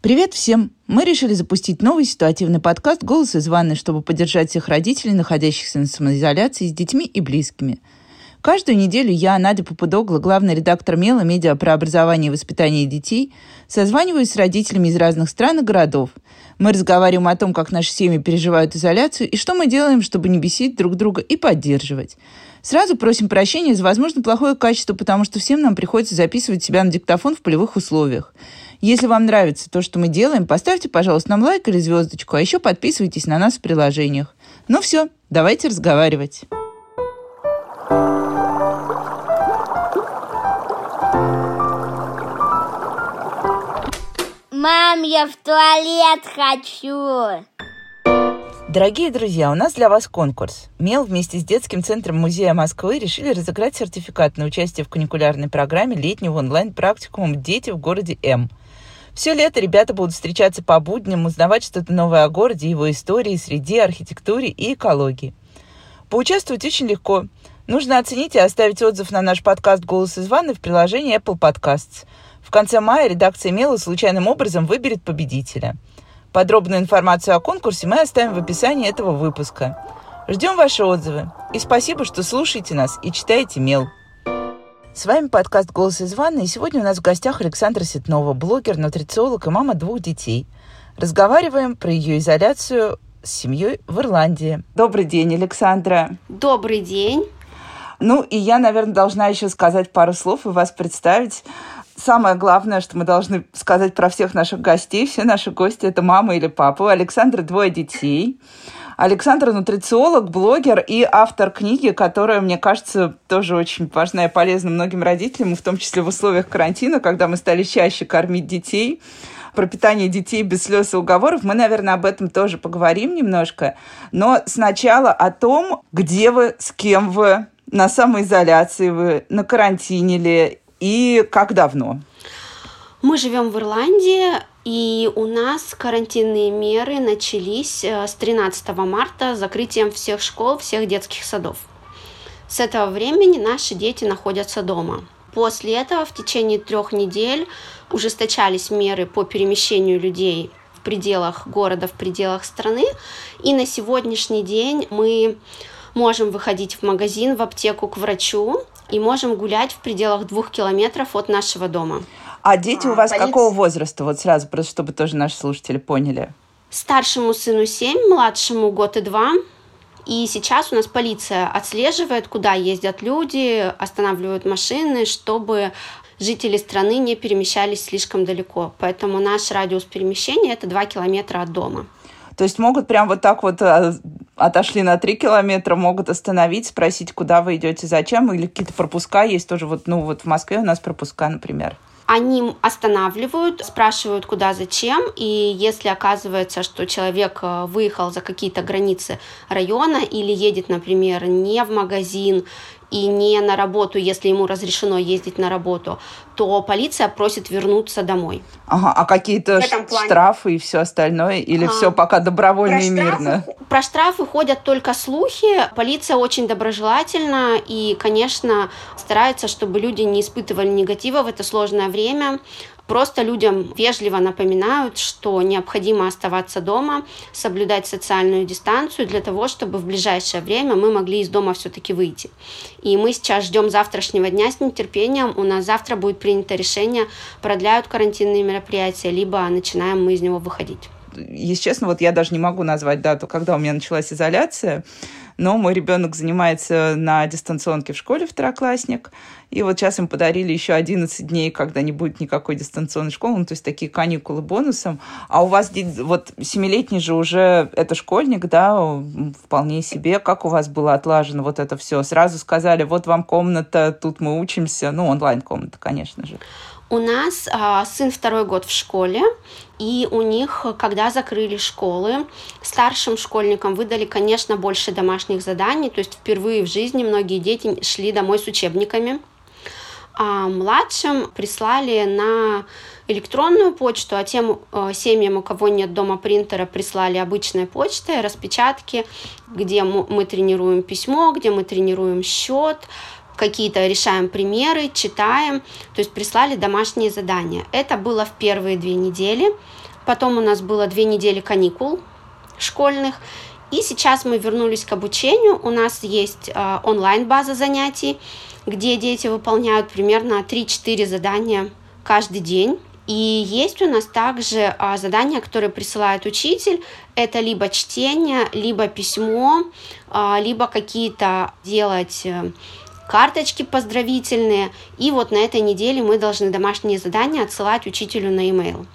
Привет всем! Мы решили запустить новый ситуативный подкаст «Голос из ванны», чтобы поддержать всех родителей, находящихся на самоизоляции с детьми и близкими. Каждую неделю я, Надя Попудогла, главный редактор МЕЛа, медиа про образование и воспитание детей, созваниваюсь с родителями из разных стран и городов. Мы разговариваем о том, как наши семьи переживают изоляцию и что мы делаем, чтобы не бесить друг друга и поддерживать. Сразу просим прощения за, возможно, плохое качество, потому что всем нам приходится записывать себя на диктофон в полевых условиях. Если вам нравится то, что мы делаем, поставьте, пожалуйста, нам лайк или звездочку, а еще подписывайтесь на нас в приложениях. Ну все, давайте разговаривать. Мам, я в туалет хочу. Дорогие друзья, у нас для вас конкурс. МЕЛ вместе с детским центром Музея Москвы решили разыграть сертификат на участие в каникулярной программе летнего онлайн-практикума «Дети в городе М». Все лето ребята будут встречаться по будням, узнавать что-то новое о городе, его истории, среде, архитектуре и экологии. Поучаствовать очень легко. Нужно оценить и оставить отзыв на наш подкаст «Голос из ванны» в приложении Apple Podcasts. В конце мая редакция «Мела» случайным образом выберет победителя. Подробную информацию о конкурсе мы оставим в описании этого выпуска. Ждем ваши отзывы. И спасибо, что слушаете нас и читаете «Мел». С вами подкаст «Голос из ванны», и сегодня у нас в гостях Александра Ситнова, блогер, нутрициолог и мама двух детей. Разговариваем про ее изоляцию с семьей в Ирландии. Добрый день, Александра. Добрый день. Ну, и я, наверное, должна еще сказать пару слов и вас представить. Самое главное, что мы должны сказать про всех наших гостей. Все наши гости – это мама или папа. У Александра двое детей. Александр – нутрициолог, блогер и автор книги, которая, мне кажется, тоже очень важна и полезна многим родителям, в том числе в условиях карантина, когда мы стали чаще кормить детей про питание детей без слез и уговоров. Мы, наверное, об этом тоже поговорим немножко. Но сначала о том, где вы, с кем вы, на самоизоляции вы, на карантине ли и как давно. Мы живем в Ирландии, и у нас карантинные меры начались э, с 13 марта с закрытием всех школ, всех детских садов. С этого времени наши дети находятся дома. После этого в течение трех недель ужесточались меры по перемещению людей в пределах города, в пределах страны. И на сегодняшний день мы можем выходить в магазин, в аптеку, к врачу и можем гулять в пределах двух километров от нашего дома. А дети у вас полиция... какого возраста? Вот сразу, просто чтобы тоже наши слушатели поняли. Старшему сыну 7, младшему год и два. И сейчас у нас полиция отслеживает, куда ездят люди, останавливают машины, чтобы жители страны не перемещались слишком далеко. Поэтому наш радиус перемещения это 2 километра от дома. То есть могут прям вот так вот а, отошли на 3 километра, могут остановить, спросить, куда вы идете, зачем, или какие-то пропуска есть тоже. Вот, ну вот в Москве у нас пропуска, например они останавливают, спрашивают, куда, зачем, и если оказывается, что человек э, выехал за какие-то границы района или едет, например, не в магазин и не на работу, если ему разрешено ездить на работу, то полиция просит вернуться домой. Ага, а какие-то штрафы и все остальное? Или а, все пока добровольно и мирно? Про штрафы ходят только слухи. Полиция очень доброжелательна и, конечно, старается, чтобы люди не испытывали негатива в это сложное время. Просто людям вежливо напоминают, что необходимо оставаться дома, соблюдать социальную дистанцию для того, чтобы в ближайшее время мы могли из дома все-таки выйти. И мы сейчас ждем завтрашнего дня с нетерпением. У нас завтра будет принято решение, продляют карантинные мероприятия, либо начинаем мы из него выходить если честно, вот я даже не могу назвать дату, когда у меня началась изоляция, но мой ребенок занимается на дистанционке в школе, второклассник, и вот сейчас им подарили еще 11 дней, когда не будет никакой дистанционной школы, ну, то есть такие каникулы бонусом. А у вас вот семилетний же уже это школьник, да, вполне себе. Как у вас было отлажено вот это все? Сразу сказали, вот вам комната, тут мы учимся, ну, онлайн-комната, конечно же. У нас а, сын второй год в школе, и у них, когда закрыли школы, старшим школьникам выдали, конечно, больше домашних заданий, то есть впервые в жизни многие дети шли домой с учебниками. А младшим прислали на электронную почту, а тем э, семьям, у кого нет дома принтера, прислали обычной почтой, распечатки, где мы тренируем письмо, где мы тренируем счет, какие-то решаем примеры, читаем, то есть прислали домашние задания. Это было в первые две недели. Потом у нас было две недели каникул школьных. И сейчас мы вернулись к обучению. У нас есть э, онлайн-база занятий, где дети выполняют примерно 3-4 задания каждый день. И есть у нас также а, задания, которые присылает учитель. Это либо чтение, либо письмо, а, либо какие-то делать э, карточки поздравительные. И вот на этой неделе мы должны домашние задания отсылать учителю на e-mail.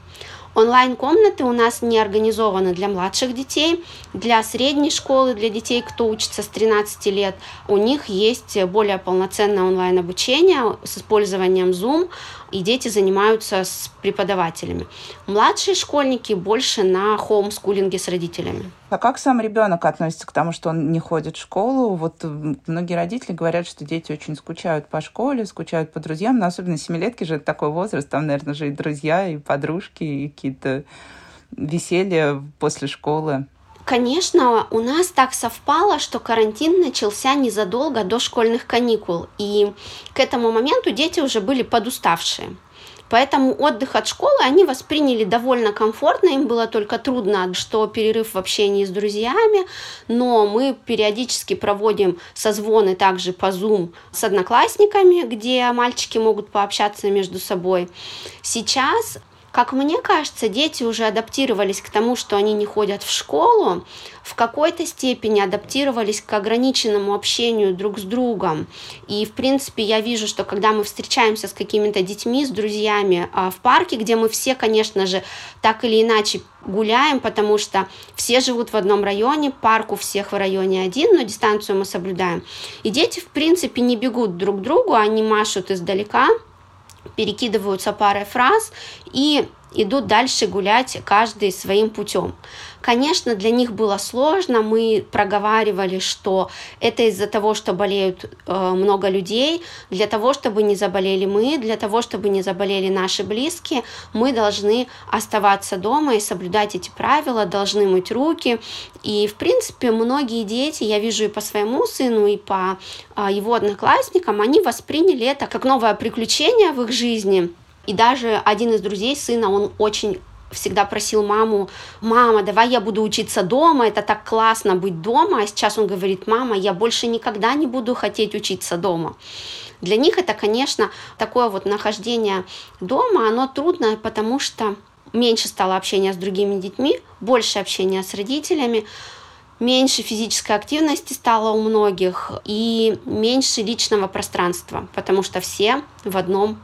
Онлайн-комнаты у нас не организованы для младших детей, для средней школы, для детей, кто учится с 13 лет. У них есть более полноценное онлайн-обучение с использованием Zoom, и дети занимаются с преподавателями. Младшие школьники больше на хоумскулинге с родителями. А как сам ребенок относится к тому, что он не ходит в школу? Вот многие родители говорят, что дети очень скучают по школе, скучают по друзьям, но особенно семилетки же это такой возраст, там, наверное, же и друзья, и подружки, и какие-то веселья после школы. Конечно, у нас так совпало, что карантин начался незадолго до школьных каникул, и к этому моменту дети уже были подуставшие. Поэтому отдых от школы они восприняли довольно комфортно, им было только трудно, что перерыв в общении с друзьями, но мы периодически проводим созвоны также по Zoom с одноклассниками, где мальчики могут пообщаться между собой. Сейчас как мне кажется, дети уже адаптировались к тому, что они не ходят в школу, в какой-то степени адаптировались к ограниченному общению друг с другом. И, в принципе, я вижу, что когда мы встречаемся с какими-то детьми, с друзьями а, в парке, где мы все, конечно же, так или иначе гуляем, потому что все живут в одном районе, парк у всех в районе один, но дистанцию мы соблюдаем. И дети, в принципе, не бегут друг к другу, они машут издалека, перекидываются парой фраз и идут дальше гулять каждый своим путем. Конечно, для них было сложно, мы проговаривали, что это из-за того, что болеют э, много людей, для того, чтобы не заболели мы, для того, чтобы не заболели наши близкие, мы должны оставаться дома и соблюдать эти правила, должны мыть руки. И, в принципе, многие дети, я вижу и по своему сыну, и по э, его одноклассникам, они восприняли это как новое приключение в их жизни. И даже один из друзей сына, он очень всегда просил маму, мама, давай я буду учиться дома, это так классно быть дома, а сейчас он говорит, мама, я больше никогда не буду хотеть учиться дома. Для них это, конечно, такое вот нахождение дома, оно трудно, потому что меньше стало общения с другими детьми, больше общения с родителями, меньше физической активности стало у многих и меньше личного пространства, потому что все в одном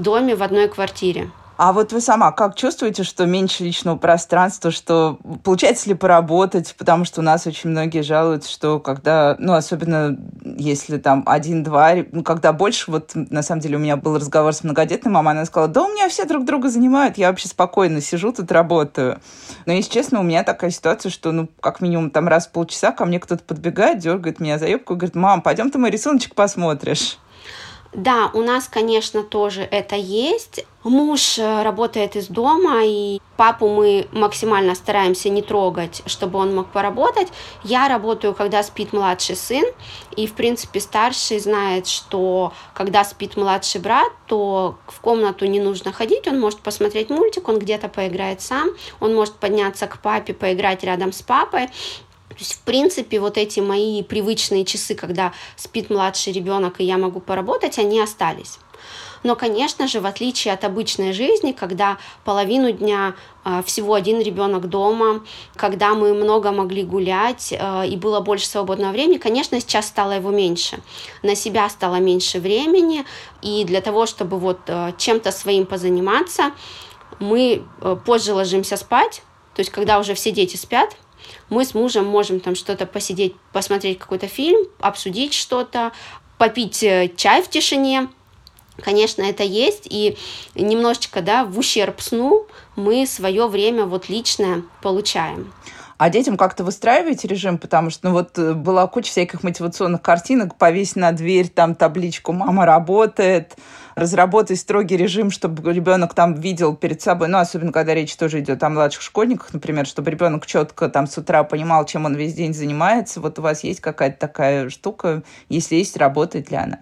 доме, в одной квартире. А вот вы сама как чувствуете, что меньше личного пространства, что получается ли поработать? Потому что у нас очень многие жалуются, что когда, ну, особенно если там один-два, ну, когда больше, вот на самом деле у меня был разговор с многодетной мамой, она сказала, да у меня все друг друга занимают, я вообще спокойно сижу тут работаю. Но, если честно, у меня такая ситуация, что, ну, как минимум там раз в полчаса ко мне кто-то подбегает, дергает меня за юбку и говорит, мам, пойдем ты мой рисуночек посмотришь. Да, у нас, конечно, тоже это есть. Муж э, работает из дома, и папу мы максимально стараемся не трогать, чтобы он мог поработать. Я работаю, когда спит младший сын, и, в принципе, старший знает, что когда спит младший брат, то в комнату не нужно ходить, он может посмотреть мультик, он где-то поиграет сам, он может подняться к папе, поиграть рядом с папой, есть, в принципе, вот эти мои привычные часы, когда спит младший ребенок и я могу поработать, они остались. Но, конечно же, в отличие от обычной жизни, когда половину дня э, всего один ребенок дома, когда мы много могли гулять э, и было больше свободного времени, конечно, сейчас стало его меньше. На себя стало меньше времени, и для того, чтобы вот э, чем-то своим позаниматься, мы позже ложимся спать, то есть когда уже все дети спят, мы с мужем можем там что-то посидеть, посмотреть какой-то фильм, обсудить что-то, попить э, чай в тишине. Конечно, это есть, и немножечко, да, в ущерб сну мы свое время вот личное получаем. А детям как-то выстраиваете режим? Потому что, ну вот, э, была куча всяких мотивационных картинок, повесь на дверь там табличку «Мама работает», разработать строгий режим, чтобы ребенок там видел перед собой, ну, особенно когда речь тоже идет о младших школьниках, например, чтобы ребенок четко там с утра понимал, чем он весь день занимается. Вот у вас есть какая-то такая штука, если есть, работает ли она?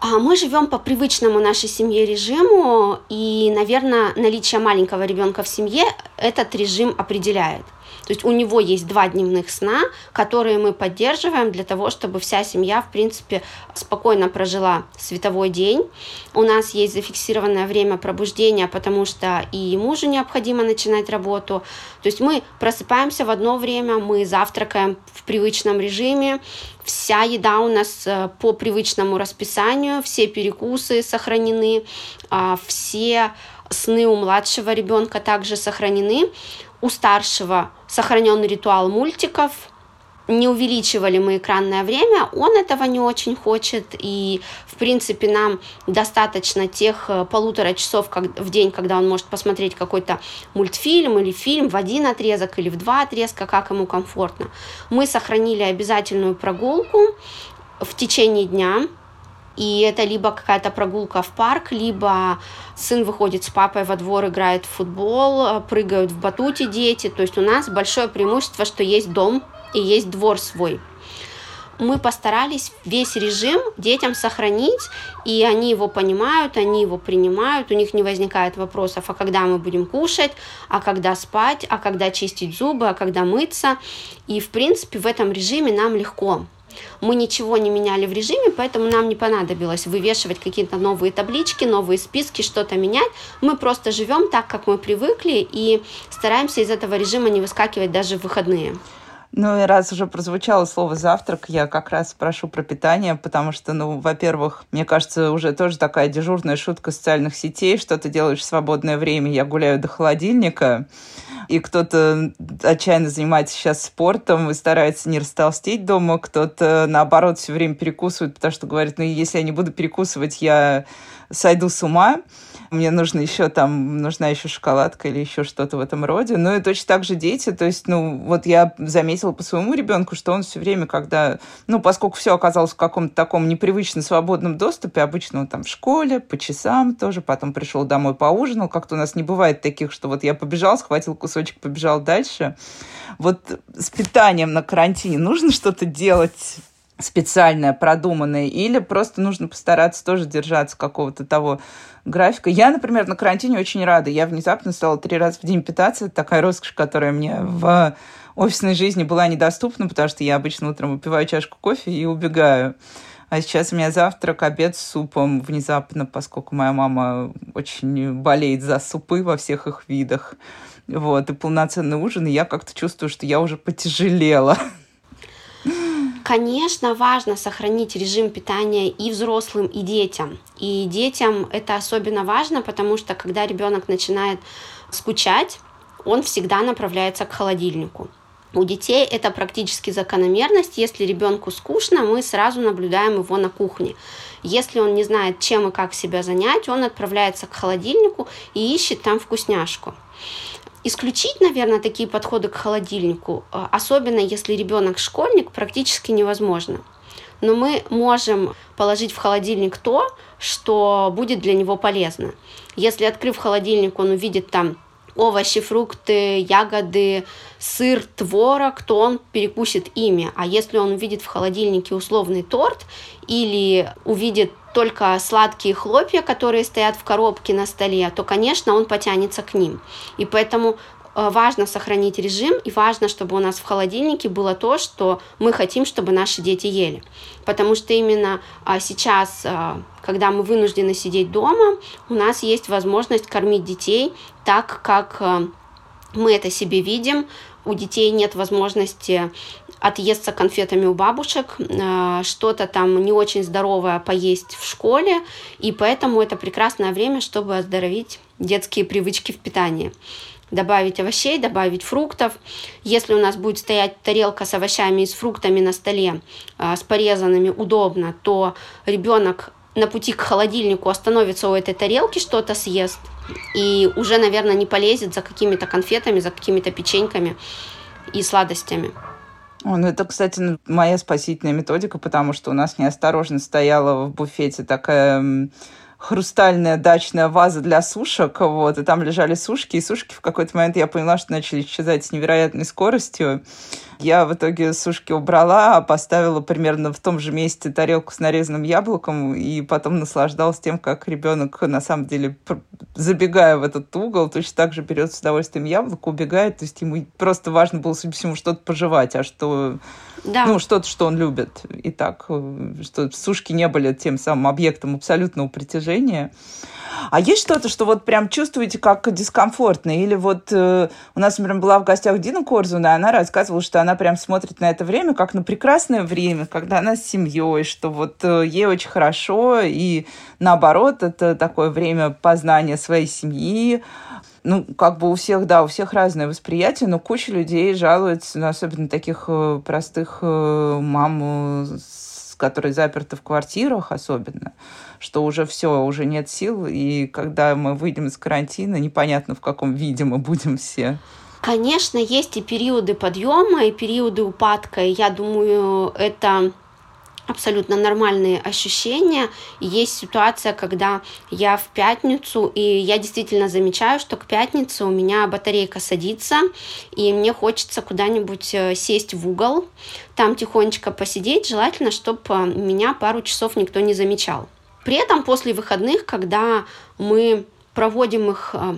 А мы живем по привычному нашей семье режиму, и, наверное, наличие маленького ребенка в семье этот режим определяет. То есть у него есть два дневных сна, которые мы поддерживаем для того, чтобы вся семья, в принципе, спокойно прожила световой день. У нас есть зафиксированное время пробуждения, потому что и мужу необходимо начинать работу. То есть мы просыпаемся в одно время, мы завтракаем в привычном режиме, вся еда у нас э, по привычному расписанию, все перекусы сохранены, а, все сны у младшего ребенка также сохранены. У старшего сохранен ритуал мультиков, не увеличивали мы экранное время, он этого не очень хочет, и, в принципе, нам достаточно тех э, полутора часов в день, когда он может посмотреть какой-то мультфильм или фильм в один отрезок или в два отрезка, как ему комфортно. Мы сохранили обязательную прогулку в течение дня, и это либо какая-то прогулка в парк, либо сын выходит с папой во двор, играет в футбол, прыгают в батуте дети. То есть у нас большое преимущество, что есть дом и есть двор свой. Мы постарались весь режим детям сохранить, и они его понимают, они его принимают, у них не возникает вопросов, а когда мы будем кушать, а когда спать, а когда чистить зубы, а когда мыться. И, в принципе, в этом режиме нам легко. Мы ничего не меняли в режиме, поэтому нам не понадобилось вывешивать какие-то новые таблички, новые списки, что-то менять. Мы просто живем так, как мы привыкли, и стараемся из этого режима не выскакивать даже в выходные. Ну и раз уже прозвучало слово «завтрак», я как раз спрошу про питание, потому что, ну, во-первых, мне кажется, уже тоже такая дежурная шутка социальных сетей, что ты делаешь в свободное время, я гуляю до холодильника, и кто-то отчаянно занимается сейчас спортом и старается не растолстеть дома, кто-то, наоборот, все время перекусывает, потому что говорит, ну, если я не буду перекусывать, я сойду с ума мне нужно еще там, нужна еще шоколадка или еще что-то в этом роде. Ну и точно так же дети, то есть, ну, вот я заметила по своему ребенку, что он все время, когда, ну, поскольку все оказалось в каком-то таком непривычно свободном доступе, обычно он там в школе, по часам тоже, потом пришел домой, поужинал, как-то у нас не бывает таких, что вот я побежал, схватил кусочек, побежал дальше. Вот с питанием на карантине нужно что-то делать специальное, продуманное, или просто нужно постараться тоже держаться какого-то того графика. Я, например, на карантине очень рада. Я внезапно стала три раза в день питаться. Это такая роскошь, которая мне в офисной жизни была недоступна, потому что я обычно утром выпиваю чашку кофе и убегаю. А сейчас у меня завтрак, обед с супом внезапно, поскольку моя мама очень болеет за супы во всех их видах. Вот, и полноценный ужин, и я как-то чувствую, что я уже потяжелела. Конечно, важно сохранить режим питания и взрослым, и детям. И детям это особенно важно, потому что когда ребенок начинает скучать, он всегда направляется к холодильнику. У детей это практически закономерность. Если ребенку скучно, мы сразу наблюдаем его на кухне. Если он не знает, чем и как себя занять, он отправляется к холодильнику и ищет там вкусняшку. Исключить, наверное, такие подходы к холодильнику, э, особенно если ребенок школьник, практически невозможно. Но мы можем положить в холодильник то, что будет для него полезно. Если, открыв холодильник, он увидит там овощи, фрукты, ягоды, сыр, творог, то он перекусит ими. А если он увидит в холодильнике условный торт или увидит только сладкие хлопья, которые стоят в коробке на столе, то, конечно, он потянется к ним. И поэтому э, важно сохранить режим, и важно, чтобы у нас в холодильнике было то, что мы хотим, чтобы наши дети ели. Потому что именно а, сейчас, а, когда мы вынуждены сидеть дома, у нас есть возможность кормить детей так, как а, мы это себе видим. У детей нет возможности отъесться конфетами у бабушек, э, что-то там не очень здоровое поесть в школе, и поэтому это прекрасное время, чтобы оздоровить детские привычки в питании добавить овощей, добавить фруктов. Если у нас будет стоять тарелка с овощами и с фруктами на столе, э, с порезанными удобно, то ребенок на пути к холодильнику остановится у этой тарелки, что-то съест, и уже, наверное, не полезет за какими-то конфетами, за какими-то печеньками и сладостями. О, ну это, кстати, моя спасительная методика, потому что у нас неосторожно стояла в буфете такая хрустальная дачная ваза для сушек, вот, и там лежали сушки, и сушки в какой-то момент я поняла, что начали исчезать с невероятной скоростью. Я в итоге сушки убрала, поставила примерно в том же месте тарелку с нарезанным яблоком и потом наслаждалась тем, как ребенок на самом деле, забегая в этот угол, точно так же берет с удовольствием яблоко, убегает. То есть ему просто важно было, судя по всему, что-то пожевать, а что да. ну, что-то, что он любит. И так, что сушки не были тем самым объектом абсолютного притяжения. А есть что-то, что вот прям чувствуете как дискомфортно? Или вот э, у нас, например, была в гостях Дина Корзуна, и она рассказывала, что она прям смотрит на это время как на прекрасное время, когда она с семьей, что вот э, ей очень хорошо, и наоборот, это такое время познания своей семьи, ну, как бы у всех, да, у всех разное восприятие, но куча людей жалуется, ну, особенно таких э, простых э, мам, которые заперты в квартирах особенно, что уже все, уже нет сил, и когда мы выйдем из карантина, непонятно, в каком виде мы будем все. Конечно, есть и периоды подъема, и периоды упадка. И я думаю, это абсолютно нормальные ощущения. Есть ситуация, когда я в пятницу, и я действительно замечаю, что к пятнице у меня батарейка садится, и мне хочется куда-нибудь э, сесть в угол, там тихонечко посидеть, желательно, чтобы э, меня пару часов никто не замечал. При этом после выходных, когда мы проводим их э,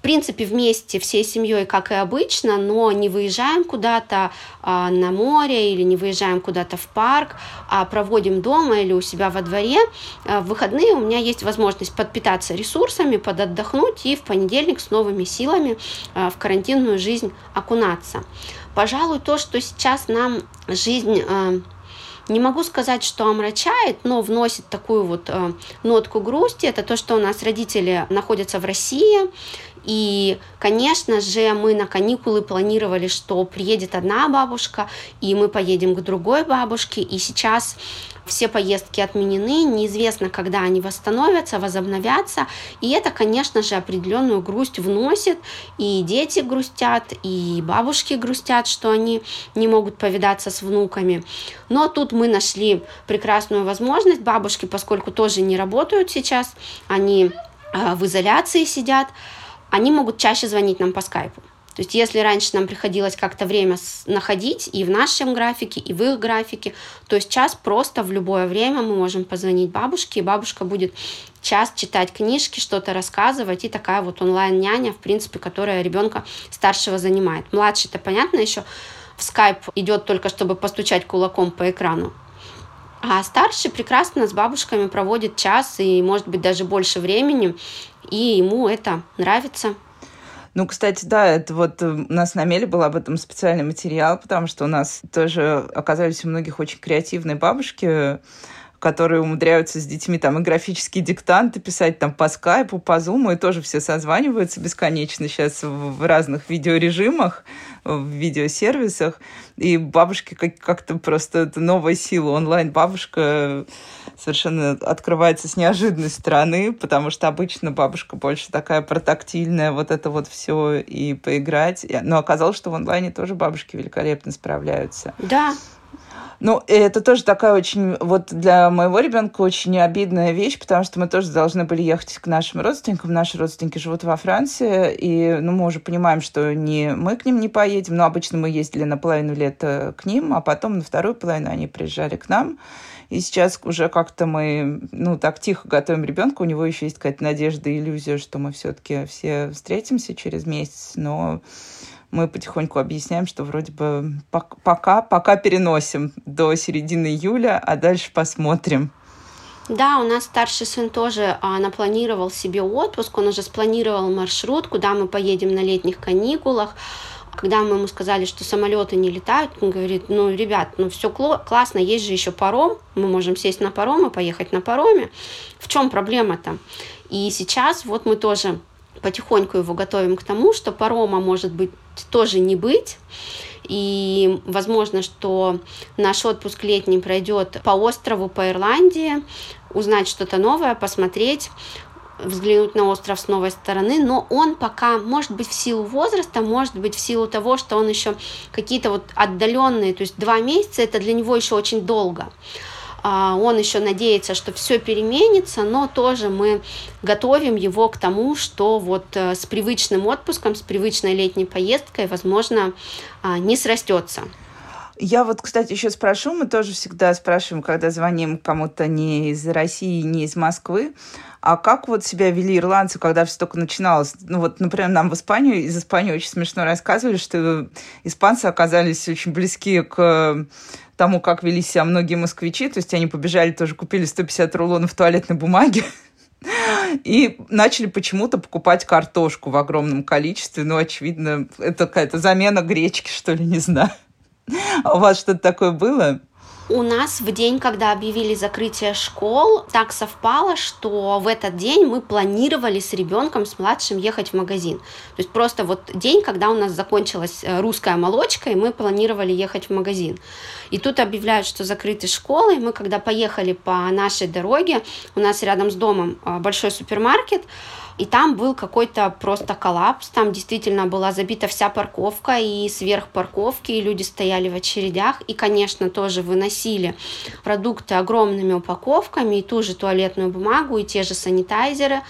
принципе, вместе всей семьей, как и обычно, но не выезжаем куда-то а, на море или не выезжаем куда-то в парк, а проводим дома или у себя во дворе. А, в выходные у меня есть возможность подпитаться ресурсами, подотдохнуть и в понедельник с новыми силами а, в карантинную жизнь окунаться. Пожалуй, то, что сейчас нам жизнь а, не могу сказать, что омрачает, но вносит такую вот э, нотку грусти. Это то, что у нас родители находятся в России, и, конечно же, мы на каникулы планировали, что приедет одна бабушка, и мы поедем к другой бабушке. И сейчас все поездки отменены, неизвестно, когда они восстановятся, возобновятся. И это, конечно же, определенную грусть вносит. И дети грустят, и бабушки грустят, что они не могут повидаться с внуками. Но тут мы нашли прекрасную возможность. Бабушки, поскольку тоже не работают сейчас, они а, в изоляции сидят, они могут чаще звонить нам по скайпу. То есть если раньше нам приходилось как-то время находить и в нашем графике, и в их графике, то сейчас просто в любое время мы можем позвонить бабушке, и бабушка будет час читать книжки, что-то рассказывать, и такая вот онлайн-няня, в принципе, которая ребенка старшего занимает. Младший-то, понятно, еще в скайп идет только, чтобы постучать кулаком по экрану. А старший прекрасно с бабушками проводит час и, может быть, даже больше времени, и ему это нравится. Ну, кстати, да, это вот э, у нас на Меле был об этом специальный материал, потому что у нас тоже оказались у многих очень креативные бабушки, которые умудряются с детьми там и графические диктанты писать там по скайпу, по зуму, и тоже все созваниваются бесконечно сейчас в разных видеорежимах, в видеосервисах. И бабушки как-то просто это новая сила. Онлайн-бабушка совершенно открывается с неожиданной стороны, потому что обычно бабушка больше такая протактильная, вот это вот все и поиграть. Но оказалось, что в онлайне тоже бабушки великолепно справляются. Да, ну, это тоже такая очень, вот для моего ребенка очень обидная вещь, потому что мы тоже должны были ехать к нашим родственникам. Наши родственники живут во Франции, и ну, мы уже понимаем, что не, мы к ним не поедем, но обычно мы ездили на половину лета к ним, а потом на вторую половину они приезжали к нам. И сейчас уже как-то мы, ну, так тихо готовим ребенка. У него еще есть какая-то надежда иллюзия, что мы все-таки все встретимся через месяц, но мы потихоньку объясняем, что вроде бы пока, пока переносим до середины июля, а дальше посмотрим. Да, у нас старший сын тоже а, напланировал себе отпуск, он уже спланировал маршрут, куда мы поедем на летних каникулах. Когда мы ему сказали, что самолеты не летают, он говорит, ну, ребят, ну все классно, есть же еще паром, мы можем сесть на паром и поехать на пароме. В чем проблема-то? И сейчас вот мы тоже потихоньку его готовим к тому, что парома может быть тоже не быть. И возможно, что наш отпуск летний пройдет по острову, по Ирландии, узнать что-то новое, посмотреть взглянуть на остров с новой стороны, но он пока, может быть, в силу возраста, может быть, в силу того, что он еще какие-то вот отдаленные, то есть два месяца, это для него еще очень долго. А, он еще надеется, что все переменится, но тоже мы готовим его к тому, что вот э, с привычным отпуском, с привычной летней поездкой, возможно, а, не срастется. Я вот, кстати, еще спрошу, мы тоже всегда спрашиваем, когда звоним кому-то не из России, не из Москвы, а как вот себя вели ирландцы, когда все только начиналось? Ну вот, например, нам в Испанию, из Испании очень смешно рассказывали, что испанцы оказались очень близки к тому, как вели себя многие москвичи. То есть они побежали, тоже купили 150 рулонов туалетной бумаги, и начали почему-то покупать картошку в огромном количестве. Ну, очевидно, это какая-то замена гречки, что ли, не знаю. А у вас что-то такое было? У нас в день, когда объявили закрытие школ, так совпало, что в этот день мы планировали с ребенком, с младшим ехать в магазин. То есть просто вот день, когда у нас закончилась э, русская молочка, и мы планировали ехать в магазин. И тут объявляют, что закрыты школы. Мы когда поехали по нашей дороге, у нас рядом с домом э, большой супермаркет, и там был какой-то просто коллапс, там действительно была забита вся парковка и сверх парковки, и люди стояли в очередях, и, конечно, тоже выносили продукты огромными упаковками, и ту же туалетную бумагу, и те же санитайзеры,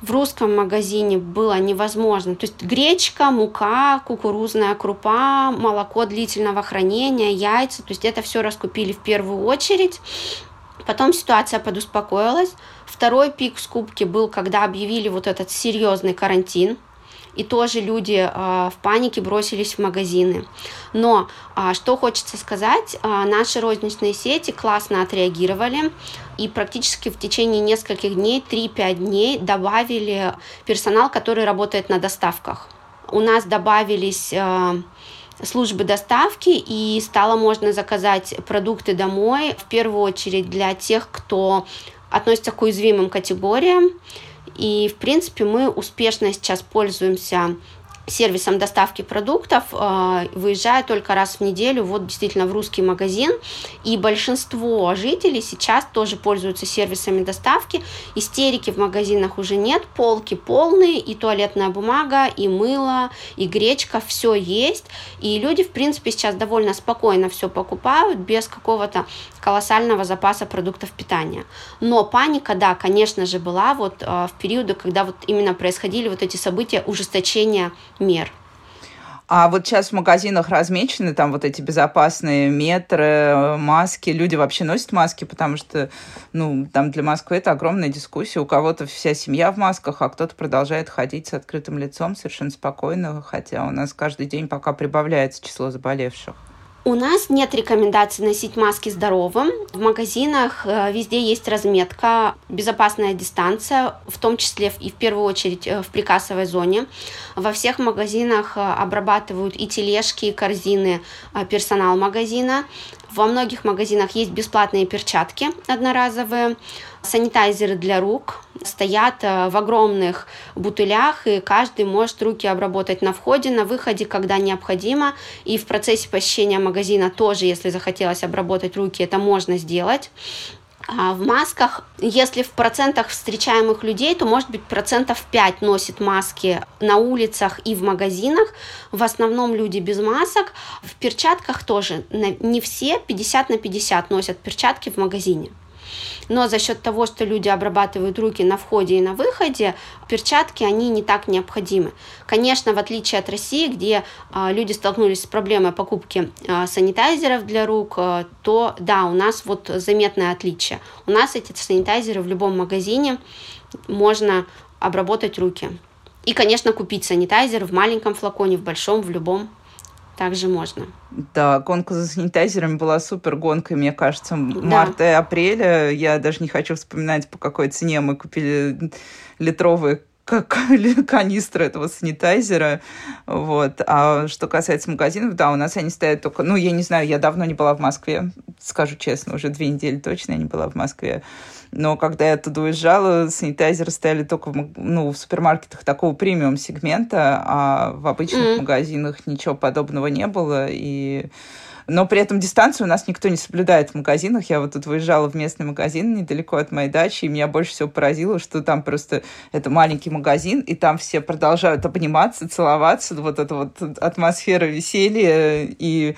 в русском магазине было невозможно. То есть гречка, мука, кукурузная крупа, молоко длительного хранения, яйца, то есть это все раскупили в первую очередь. Потом ситуация подуспокоилась. Второй пик в скупке был, когда объявили вот этот серьезный карантин. И тоже люди э, в панике бросились в магазины. Но э, что хочется сказать, э, наши розничные сети классно отреагировали и практически в течение нескольких дней, 3-5 дней добавили персонал, который работает на доставках. У нас добавились службы доставки, и стало можно заказать продукты домой, в первую очередь для тех, кто относится к уязвимым категориям. И, в принципе, мы успешно сейчас пользуемся сервисом доставки продуктов, э, выезжаю только раз в неделю, вот действительно в русский магазин, и большинство жителей сейчас тоже пользуются сервисами доставки, истерики в магазинах уже нет, полки полные, и туалетная бумага, и мыло, и гречка, все есть, и люди, в принципе, сейчас довольно спокойно все покупают, без какого-то колоссального запаса продуктов питания. Но паника, да, конечно же, была вот э, в периоды, когда вот именно происходили вот эти события ужесточения мер. А вот сейчас в магазинах размечены там вот эти безопасные метры, маски. Люди вообще носят маски, потому что, ну, там для Москвы это огромная дискуссия. У кого-то вся семья в масках, а кто-то продолжает ходить с открытым лицом совершенно спокойно, хотя у нас каждый день пока прибавляется число заболевших. У нас нет рекомендаций носить маски здоровым. В магазинах э, везде есть разметка, безопасная дистанция, в том числе и в первую очередь э, в прикассовой зоне. Во всех магазинах э, обрабатывают и тележки, и корзины персонал магазина. Во многих магазинах есть бесплатные перчатки одноразовые санитайзеры для рук стоят э, в огромных бутылях, и каждый может руки обработать на входе, на выходе, когда необходимо. И в процессе посещения магазина тоже, если захотелось обработать руки, это можно сделать. А в масках, если в процентах встречаемых людей, то может быть процентов 5 носит маски на улицах и в магазинах. В основном люди без масок. В перчатках тоже не все, 50 на 50 носят перчатки в магазине. Но за счет того, что люди обрабатывают руки на входе и на выходе, перчатки, они не так необходимы. Конечно, в отличие от России, где а, люди столкнулись с проблемой покупки а, санитайзеров для рук, а, то да, у нас вот заметное отличие. У нас эти санитайзеры в любом магазине можно обработать руки. И, конечно, купить санитайзер в маленьком флаконе, в большом, в любом также можно. Да, гонка за санитайзерами была супер гонкой, мне кажется, да. марта и апреля. Я даже не хочу вспоминать, по какой цене мы купили литровые как канистры этого санитайзера. Вот. А что касается магазинов, да, у нас они стоят только... Ну, я не знаю, я давно не была в Москве, скажу честно, уже две недели точно я не была в Москве. Но когда я оттуда уезжала, санитайзеры стояли только в, ну, в супермаркетах такого премиум-сегмента, а в обычных mm-hmm. магазинах ничего подобного не было. И но при этом дистанцию у нас никто не соблюдает в магазинах. Я вот тут выезжала в местный магазин недалеко от моей дачи, и меня больше всего поразило, что там просто это маленький магазин, и там все продолжают обниматься, целоваться, вот эта вот атмосфера веселья и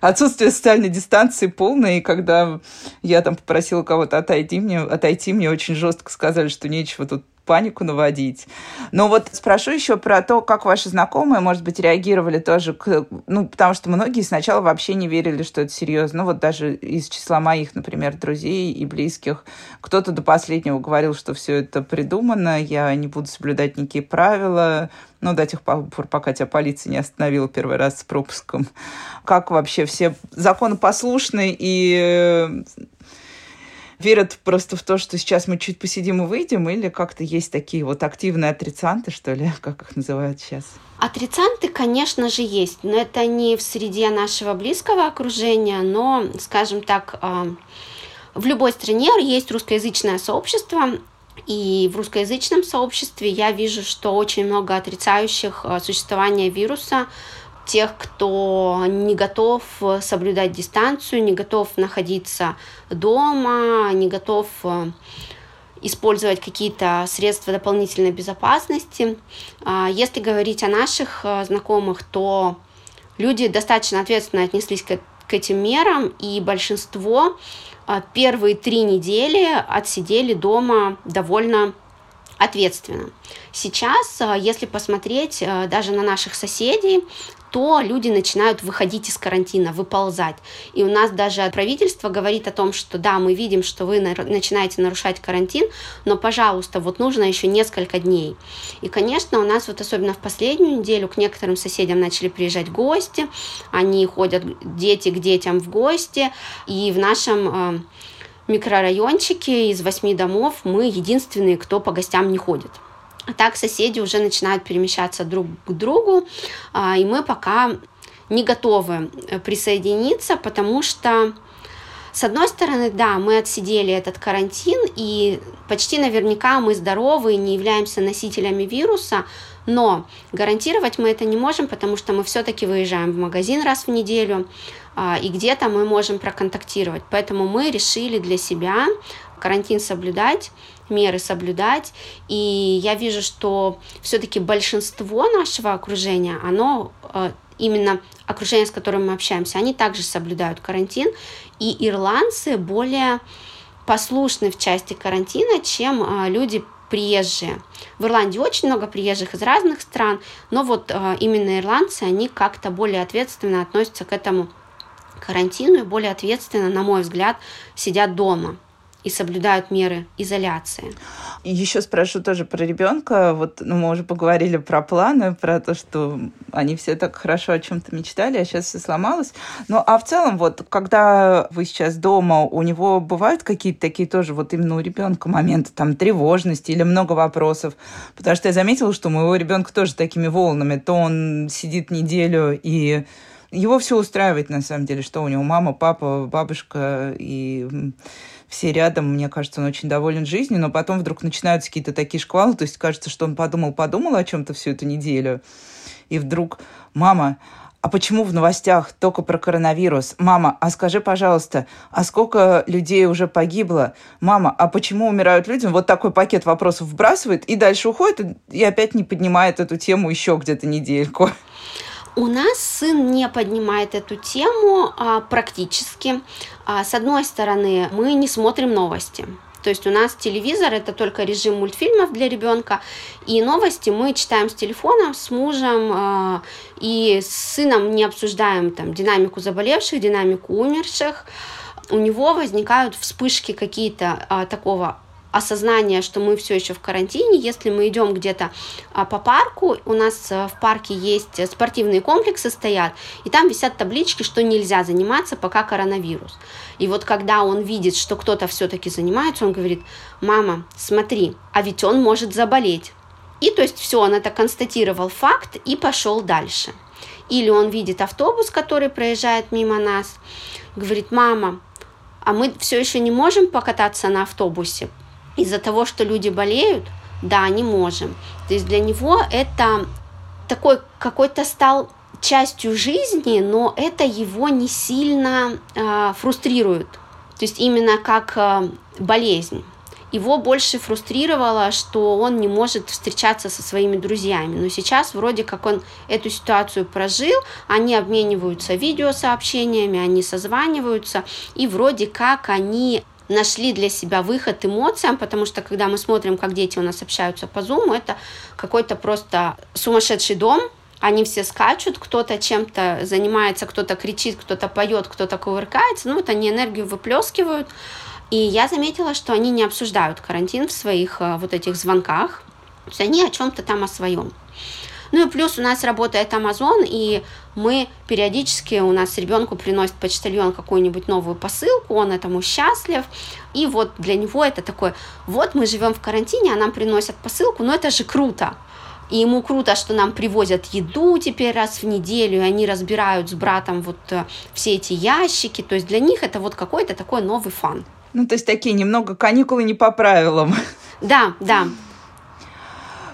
отсутствие социальной дистанции полное, и когда я там попросила кого-то отойти мне, отойти, мне очень жестко сказали, что нечего тут панику наводить. Но вот спрошу еще про то, как ваши знакомые, может быть, реагировали тоже, к, ну, потому что многие сначала вообще не верили, что это серьезно. Ну, вот даже из числа моих, например, друзей и близких, кто-то до последнего говорил, что все это придумано, я не буду соблюдать никакие правила, ну, до тех пор, пока тебя полиция не остановила первый раз с пропуском. Как вообще все законопослушны и верят просто в то, что сейчас мы чуть посидим и выйдем, или как-то есть такие вот активные отрицанты, что ли, как их называют сейчас? Отрицанты, конечно же, есть, но это не в среде нашего близкого окружения, но, скажем так, а, в любой стране есть русскоязычное сообщество, и в русскоязычном сообществе я вижу, что очень много отрицающих а, существование вируса, тех, кто не готов соблюдать дистанцию, не готов находиться дома, не готов э, использовать какие-то средства дополнительной безопасности. А, если говорить о наших э, знакомых, то люди достаточно ответственно отнеслись к, этим мерам, и большинство э, первые три недели отсидели дома довольно ответственно. Сейчас, если посмотреть даже на наших соседей, то люди начинают выходить из карантина, выползать. И у нас даже правительство говорит о том, что да, мы видим, что вы начинаете нарушать карантин, но, пожалуйста, вот нужно еще несколько дней. И, конечно, у нас вот особенно в последнюю неделю к некоторым соседям начали приезжать гости, они ходят дети к детям в гости, и в нашем э, микрорайончике из восьми домов мы единственные, кто по гостям не ходит. А так соседи уже начинают перемещаться друг к другу, а, и мы пока не готовы э, присоединиться, потому что с одной стороны, да, мы отсидели этот карантин, и почти наверняка мы здоровы и не являемся носителями вируса, но гарантировать мы это не можем, потому что мы все-таки выезжаем в магазин раз в неделю, а, и где-то мы можем проконтактировать. Поэтому мы решили для себя карантин соблюдать, меры соблюдать. И я вижу, что все-таки большинство нашего окружения, оно э, именно окружение, с которым мы общаемся, они также соблюдают карантин. И ирландцы более послушны в части карантина, чем э, люди приезжие. В Ирландии очень много приезжих из разных стран, но вот э, именно ирландцы, они как-то более ответственно относятся к этому карантину и более ответственно, на мой взгляд, сидят дома и соблюдают меры изоляции. Еще спрошу тоже про ребенка. Вот ну, мы уже поговорили про планы, про то, что они все так хорошо о чем-то мечтали, а сейчас все сломалось. Ну, а в целом, вот, когда вы сейчас дома, у него бывают какие-то такие тоже вот именно у ребенка моменты там тревожности или много вопросов? Потому что я заметила, что у моего ребенка тоже такими волнами. То он сидит неделю и его все устраивает, на самом деле, что у него мама, папа, бабушка и все рядом, мне кажется, он очень доволен жизнью, но потом вдруг начинаются какие-то такие шквалы, то есть кажется, что он подумал, подумал о чем-то всю эту неделю, и вдруг, мама, а почему в новостях только про коронавирус? Мама, а скажи, пожалуйста, а сколько людей уже погибло? Мама, а почему умирают люди? Вот такой пакет вопросов вбрасывает и дальше уходит и опять не поднимает эту тему еще где-то недельку. У нас сын не поднимает эту тему а, практически. А, с одной стороны, мы не смотрим новости. То есть у нас телевизор это только режим мультфильмов для ребенка, и новости мы читаем с телефона, с мужем, э, и с сыном не обсуждаем там динамику заболевших, динамику умерших. У него возникают вспышки какие-то э, такого осознание, что мы все еще в карантине, если мы идем где-то а, по парку, у нас а, в парке есть спортивные комплексы стоят, и там висят таблички, что нельзя заниматься, пока коронавирус. И вот когда он видит, что кто-то все-таки занимается, он говорит, мама, смотри, а ведь он может заболеть. И то есть все, он это констатировал факт и пошел дальше. Или он видит автобус, который проезжает мимо нас, говорит, мама, а мы все еще не можем покататься на автобусе, из-за того, что люди болеют, да, не можем. То есть для него это такой какой-то стал частью жизни, но это его не сильно э, фрустрирует. То есть именно как э, болезнь. Его больше фрустрировало, что он не может встречаться со своими друзьями. Но сейчас вроде как он эту ситуацию прожил, они обмениваются видеосообщениями, они созваниваются, и вроде как они нашли для себя выход эмоциям, потому что когда мы смотрим, как дети у нас общаются по Zoom, это какой-то просто сумасшедший дом, они все скачут, кто-то чем-то занимается, кто-то кричит, кто-то поет, кто-то кувыркается, ну вот они энергию выплескивают. И я заметила, что они не обсуждают карантин в своих э, вот этих звонках, то есть они о чем-то там о своем. Ну и плюс у нас работает Amazon, и мы периодически, у нас ребенку приносит почтальон какую-нибудь новую посылку, он этому счастлив, и вот для него это такое, вот мы живем в карантине, а нам приносят посылку, но это же круто. И ему круто, что нам привозят еду теперь раз в неделю, и они разбирают с братом вот э, все эти ящики. То есть для них это вот какой-то такой новый фан. Ну, то есть такие немного каникулы не по правилам. Да, да.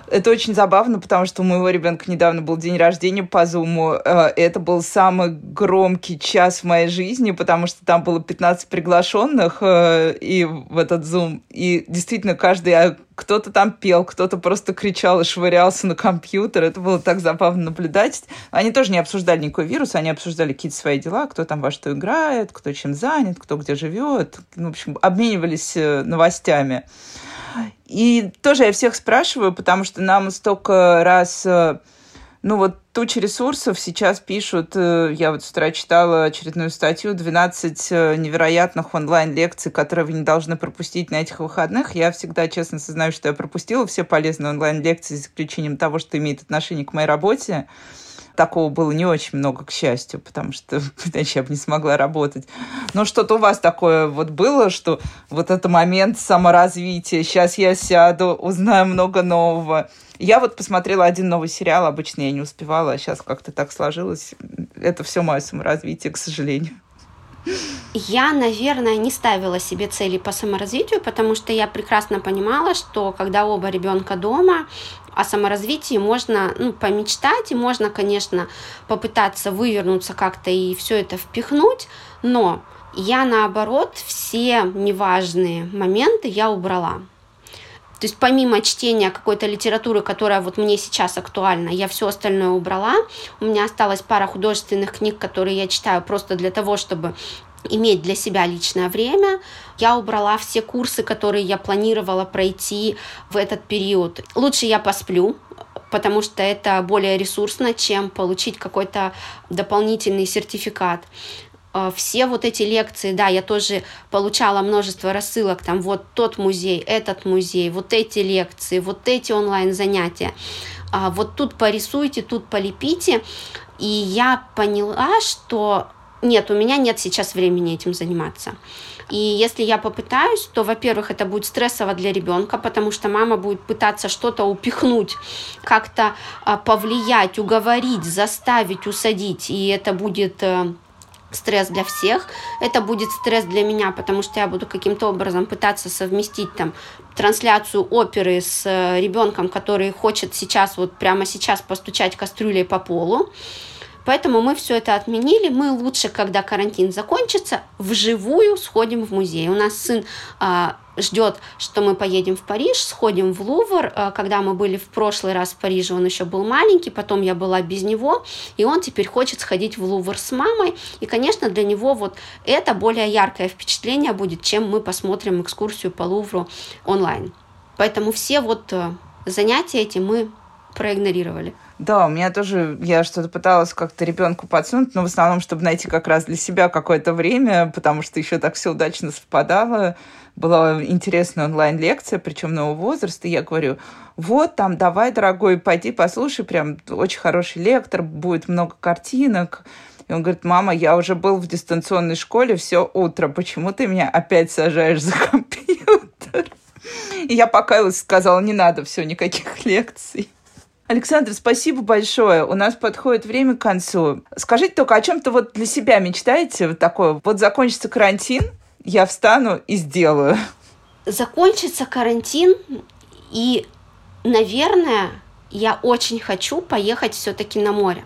Это очень забавно, потому что у моего ребенка недавно был день рождения по Зуму. Э, это был самый громкий час в моей жизни, потому что там было 15 приглашенных э, и в этот Зум. И действительно, каждый а, кто-то там пел, кто-то просто кричал и швырялся на компьютер. Это было так забавно наблюдать. Они тоже не обсуждали никакой вирус, они обсуждали какие-то свои дела, кто там во что играет, кто чем занят, кто где живет. В общем, обменивались э, новостями. И тоже я всех спрашиваю, потому что нам столько раз, э, ну вот тучи ресурсов сейчас пишут, э, я вот с утра читала очередную статью, 12 э, невероятных онлайн-лекций, которые вы не должны пропустить на этих выходных. Я всегда честно сознаю, что я пропустила все полезные онлайн-лекции, за исключением того, что имеет отношение к моей работе такого было не очень много, к счастью, потому что иначе я бы не смогла работать. Но что-то у вас такое вот было, что вот это момент саморазвития, сейчас я сяду, узнаю много нового. Я вот посмотрела один новый сериал, обычно я не успевала, а сейчас как-то так сложилось. Это все мое саморазвитие, к сожалению. Я, наверное, не ставила себе цели по саморазвитию, потому что я прекрасно понимала, что когда оба ребенка дома, о саморазвитии можно ну, помечтать, и можно, конечно, попытаться вывернуться как-то и все это впихнуть, но я, наоборот, все неважные моменты я убрала. То есть помимо чтения какой-то литературы, которая вот мне сейчас актуальна, я все остальное убрала. У меня осталась пара художественных книг, которые я читаю просто для того, чтобы иметь для себя личное время. Я убрала все курсы, которые я планировала пройти в этот период. Лучше я посплю, потому что это более ресурсно, чем получить какой-то дополнительный сертификат э, все вот эти лекции, да, я тоже получала множество рассылок, там вот тот музей, этот музей, вот эти лекции, вот эти онлайн занятия, а вот тут порисуйте, тут полепите, и я поняла, что нет, у меня нет сейчас времени этим заниматься. И если я попытаюсь, то, во-первых, это будет стрессово для ребенка, потому что мама будет пытаться что-то упихнуть, как-то а, повлиять, уговорить, заставить, усадить, и это будет э, стресс для всех, это будет стресс для меня, потому что я буду каким-то образом пытаться совместить там трансляцию оперы с э, ребенком, который хочет сейчас, вот прямо сейчас постучать кастрюлей по полу, Поэтому мы все это отменили. Мы лучше, когда карантин закончится, вживую сходим в музей. У нас сын а, ждет, что мы поедем в Париж, сходим в Лувр. А, когда мы были в прошлый раз в Париже, он еще был маленький, потом я была без него, и он теперь хочет сходить в Лувр с мамой. И, конечно, для него вот это более яркое впечатление будет, чем мы посмотрим экскурсию по Лувру онлайн. Поэтому все вот э, занятия эти мы проигнорировали. Да, у меня тоже, я что-то пыталась как-то ребенку подсунуть, но в основном, чтобы найти как раз для себя какое-то время, потому что еще так все удачно совпадало. Была интересная онлайн-лекция, причем нового возраста, и я говорю, вот там, давай, дорогой, пойди послушай, прям очень хороший лектор, будет много картинок. И он говорит, мама, я уже был в дистанционной школе все утро, почему ты меня опять сажаешь за компьютер? И я покаялась, сказала, не надо, все, никаких лекций. Александр, спасибо большое. У нас подходит время к концу. Скажите только, о чем-то вот для себя мечтаете? Вот такое, вот закончится карантин, я встану и сделаю. Закончится карантин, и, наверное, я очень хочу поехать все-таки на море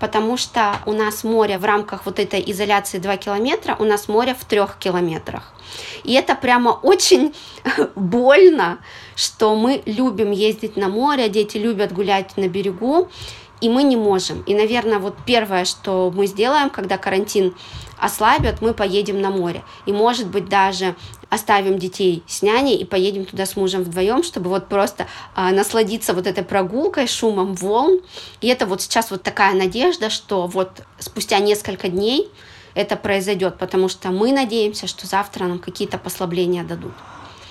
потому что у нас море в рамках вот этой изоляции 2 километра, у нас море в 3 километрах. И это прямо очень больно, что мы любим ездить на море, дети любят гулять на берегу, и мы не можем. И, наверное, вот первое, что мы сделаем, когда карантин ослабят, мы поедем на море. И, может быть, даже оставим детей с няней и поедем туда с мужем вдвоем, чтобы вот просто э, насладиться вот этой прогулкой, шумом волн. И это вот сейчас вот такая надежда, что вот спустя несколько дней это произойдет, потому что мы надеемся, что завтра нам какие-то послабления дадут.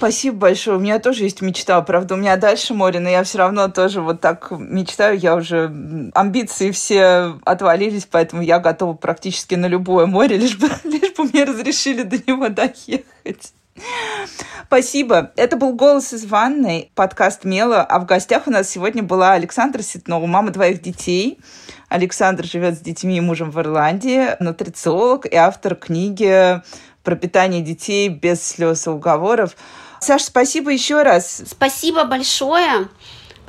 Спасибо большое. У меня тоже есть мечта. Правда, у меня дальше море, но я все равно тоже вот так мечтаю. Я уже... Амбиции все отвалились, поэтому я готова практически на любое море, лишь бы, лишь бы мне разрешили до него доехать. Спасибо. Это был «Голос из ванной», подкаст Мела. А в гостях у нас сегодня была Александра Ситнова, мама двоих детей. Александр живет с детьми и мужем в Ирландии, нутрициолог и автор книги про питание детей без слез и уговоров. Саша, спасибо еще раз. Спасибо большое.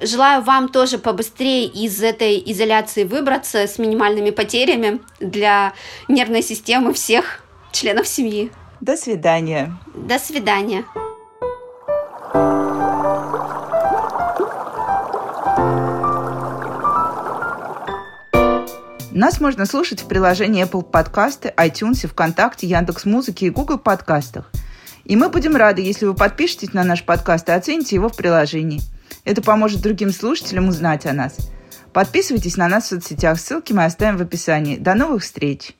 Желаю вам тоже побыстрее из этой изоляции выбраться с минимальными потерями для нервной системы всех членов семьи. До свидания. До свидания. Нас можно слушать в приложении Apple Podcasts, iTunes, ВКонтакте, Яндекс.Музыке и Google подкастах – и мы будем рады, если вы подпишетесь на наш подкаст и оцените его в приложении. Это поможет другим слушателям узнать о нас. Подписывайтесь на нас в соцсетях, ссылки мы оставим в описании. До новых встреч!